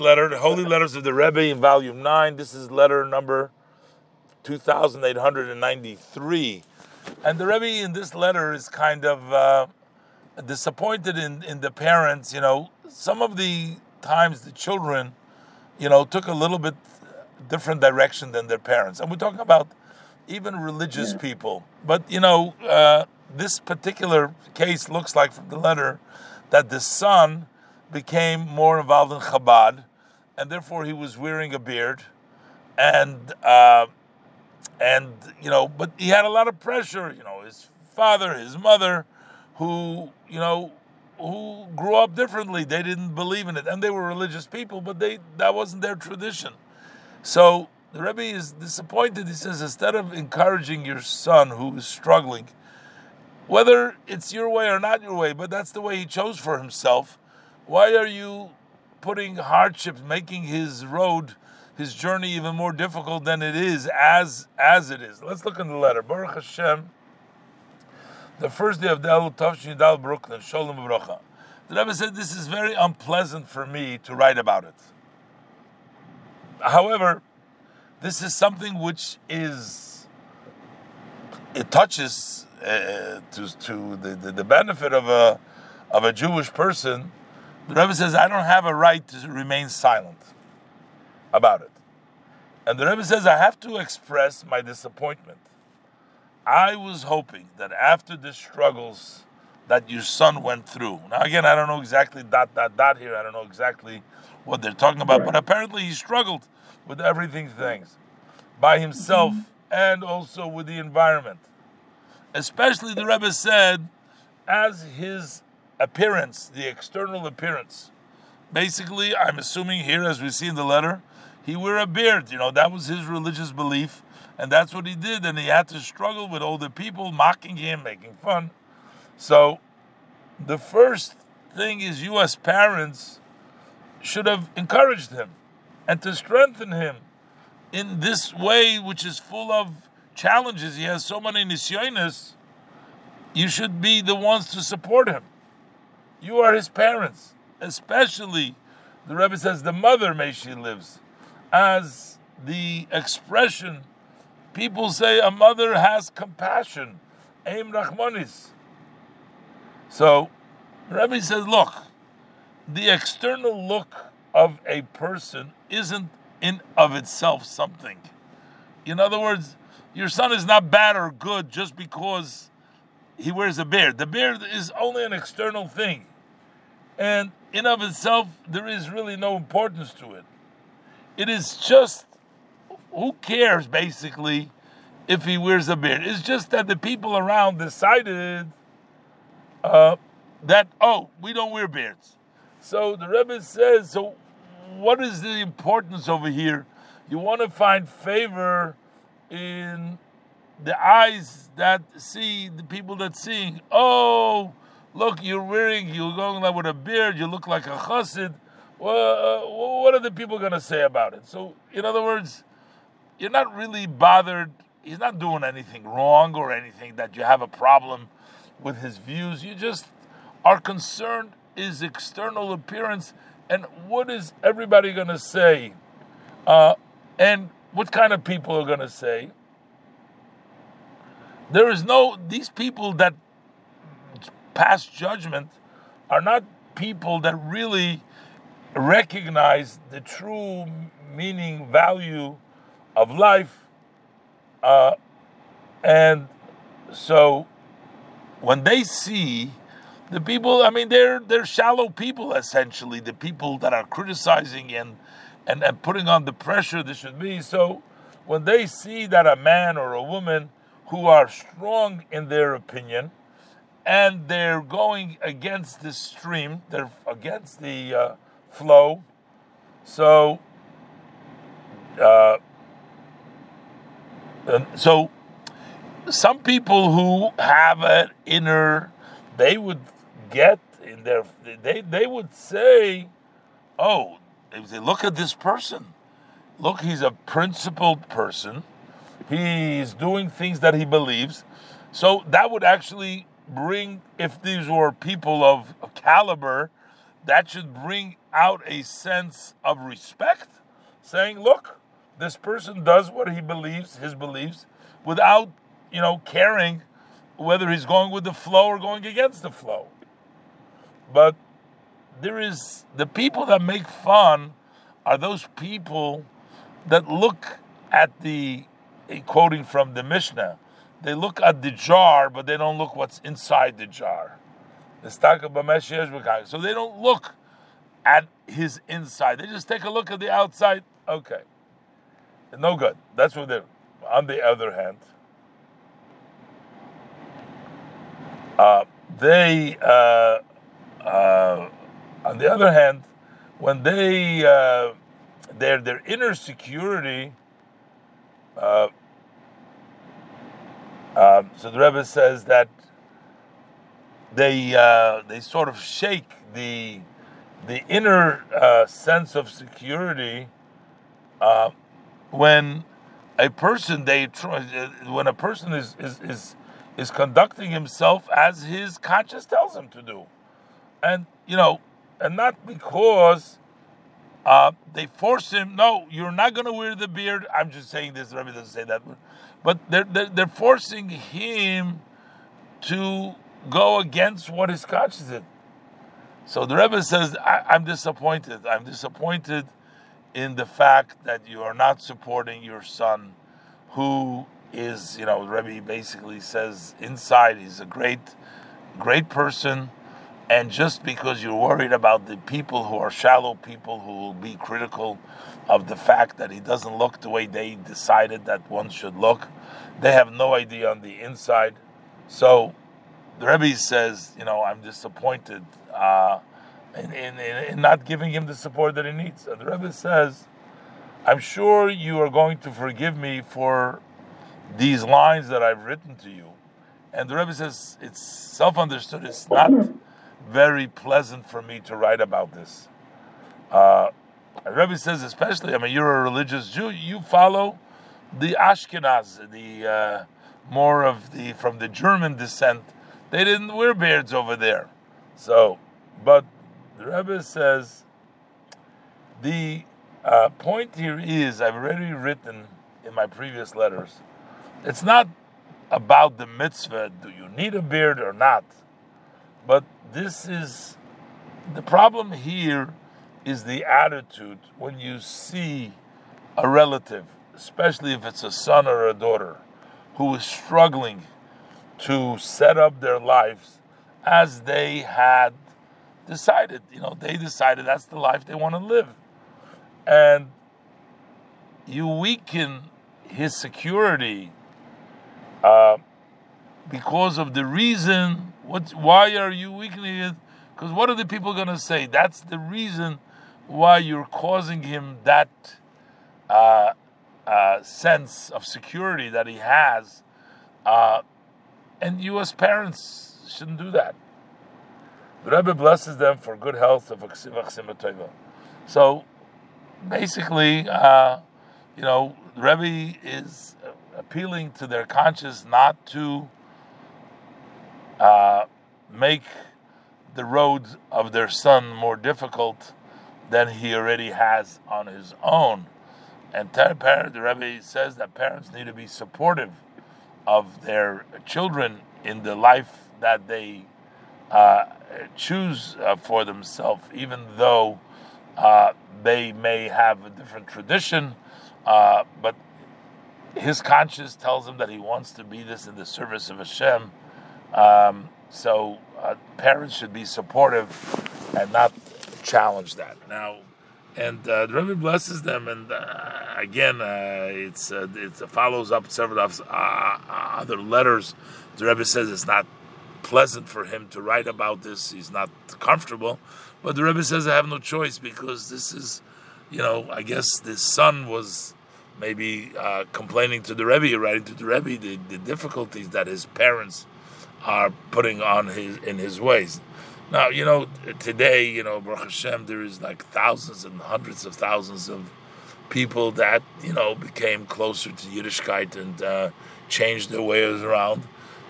letter, the Holy Letters of the Rebbe in volume 9. This is letter number 2893. And the Rebbe in this letter is kind of uh, disappointed in, in the parents. You know, some of the times the children, you know, took a little bit different direction than their parents. And we're talking about even religious yeah. people. But, you know, uh, this particular case looks like from the letter that the son became more involved in Chabad, and therefore he was wearing a beard, and uh, and you know, but he had a lot of pressure. You know, his father, his mother, who you know, who grew up differently. They didn't believe in it, and they were religious people, but they that wasn't their tradition. So the Rebbe is disappointed. He says instead of encouraging your son who is struggling, whether it's your way or not your way, but that's the way he chose for himself. Why are you putting hardships, making his road, his journey even more difficult than it is as as it is? Let's look in the letter. Baruch Hashem. The first day of the Tavshin Dal Brooklyn, Shalom Bracha. The Rebbe said this is very unpleasant for me to write about it. However, this is something which is it touches uh, to to the, the, the, benefit of a of a Jewish person, the Rebbe says I don't have a right to remain silent about it, and the Rebbe says I have to express my disappointment. I was hoping that after the struggles that your son went through. Now again, I don't know exactly dot dot dot here. I don't know exactly what they're talking about, but apparently he struggled with everything things by himself mm-hmm. and also with the environment. Especially the Rebbe said, as his appearance, the external appearance. Basically, I'm assuming here, as we see in the letter, he wear a beard. You know, that was his religious belief, and that's what he did. And he had to struggle with older people mocking him, making fun. So, the first thing is, you as parents should have encouraged him and to strengthen him in this way, which is full of challenges, he has so many nisyonis, you should be the ones to support him. You are his parents, especially the Rebbe says the mother may she lives, as the expression people say a mother has compassion, aim rachmanis. So, Rebbe says, look, the external look of a person isn't in of itself something. In other words, your son is not bad or good just because he wears a beard. The beard is only an external thing. And in of itself, there is really no importance to it. It is just who cares basically if he wears a beard? It's just that the people around decided uh, that oh, we don't wear beards. So the Rebbe says, so what is the importance over here? You want to find favor in the eyes that see the people that seeing. Oh, look, you're wearing, you're going like with a beard. You look like a chassid. Well, uh, what are the people going to say about it? So, in other words, you're not really bothered. He's not doing anything wrong or anything that you have a problem with his views. You just are concerned his external appearance and what is everybody going to say? Uh, and what kind of people are going to say? There is no, these people that pass judgment are not people that really recognize the true meaning, value of life. Uh, and so when they see the people, I mean, they're they're shallow people essentially. The people that are criticizing and and, and putting on the pressure this should be. So when they see that a man or a woman who are strong in their opinion and they're going against the stream, they're against the uh, flow. So, uh, so some people who have an inner, they would get in their they they would say, oh, they say, look at this person. Look, he's a principled person. He's doing things that he believes. So that would actually bring, if these were people of, caliber, that should bring out a sense of respect, saying, look, this person does what he believes, his beliefs, without, you know, caring whether he's going with the flow or going against the flow. But there is the people that make fun are those people that look at the quoting from the Mishnah. They look at the jar, but they don't look what's inside the jar. So they don't look at his inside. They just take a look at the outside. Okay. No good. That's what they're. On the other hand, uh, they, uh, uh, on the other hand, when they, uh, their their inner security. Uh, um, so the Rebbe says that they uh, they sort of shake the the inner uh, sense of security uh, when a person they when a person is, is is is conducting himself as his conscience tells him to do, and you know, and not because uh, they force him. No, you're not going to wear the beard. I'm just saying this. Rabbi doesn't say that, but they're, they're they're forcing him to go against what his conscience is. So the Rebbe says, I, am disappointed. I'm disappointed in the fact that you are not supporting your son, who is, you know, Rebbe basically says inside he's a great, great person. And just because you're worried about the people who are shallow people who will be critical of the fact that he doesn't look the way they decided that one should look, they have no idea on the inside. So the Rebbe says, you know, I'm disappointed uh, in, in, in, not giving him the support that he needs. And the Rebbe says, I'm sure you are going to forgive me for these lines that I've written to you. And the Rebbe says, it's self understood, it's not very pleasant for me to write about this. Uh, Rebbe says, especially, I mean, you're a religious Jew, you follow the Ashkenaz, the uh, more of the from the German descent they didn't wear beards over there. So, but the Rebbe says the uh, point here is I've already written in my previous letters. It's not about the mitzvah. Do you need a beard or not? But this is the problem here is the attitude when you see a relative, especially if it's a son or a daughter, who is struggling to set up their lives as they had decided. You know, they decided that's the life they want to live. And you weaken his security uh, because of the reason. Why are you weakening it? Because what are the people going to say? That's the reason why you're causing him that uh, uh, sense of security that he has. Uh, and you as parents shouldn't do that. The Rebbe blesses them for good health of So basically, uh, you know, Rebbe is appealing to their conscience not to uh, make the road of their son more difficult than he already has on his own. And the Rebbe says that parents need to be supportive of their children in the life that they uh, choose uh, for themselves, even though uh, they may have a different tradition, uh, but his conscience tells him that he wants to be this in the service of Hashem. Um, so uh, parents should be supportive and not challenge that. Now, and uh, the Rebbe blesses them, and uh, again, uh, it's uh, it follows up several uh, uh, other letters. The Rebbe says it's not pleasant for him to write about this; he's not comfortable. But the Rebbe says I have no choice because this is, you know, I guess the son was maybe complaining to the Rebbe, writing to the Rebbe the, the difficulties that his parents are putting on his in his ways. Now, you know, today, you know, Baruch Hashem, there is like thousands and hundreds of thousands of people that, you know, became closer to Yiddishkeit and uh, changed their ways around.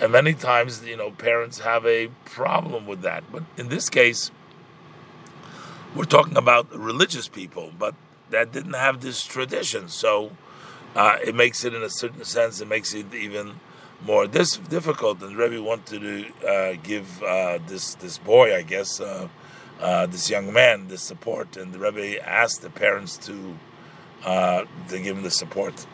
And many times, you know, parents have a problem with that. But in this case, we're talking about religious people, but that didn't have this tradition. So uh, it makes it, in a certain sense, it makes it even more dis- difficult. And the Rebbe wanted to uh, give uh, this this boy, I guess, uh, uh, this young man, this support, and the Rebbe asked the parents to uh, to give him the support.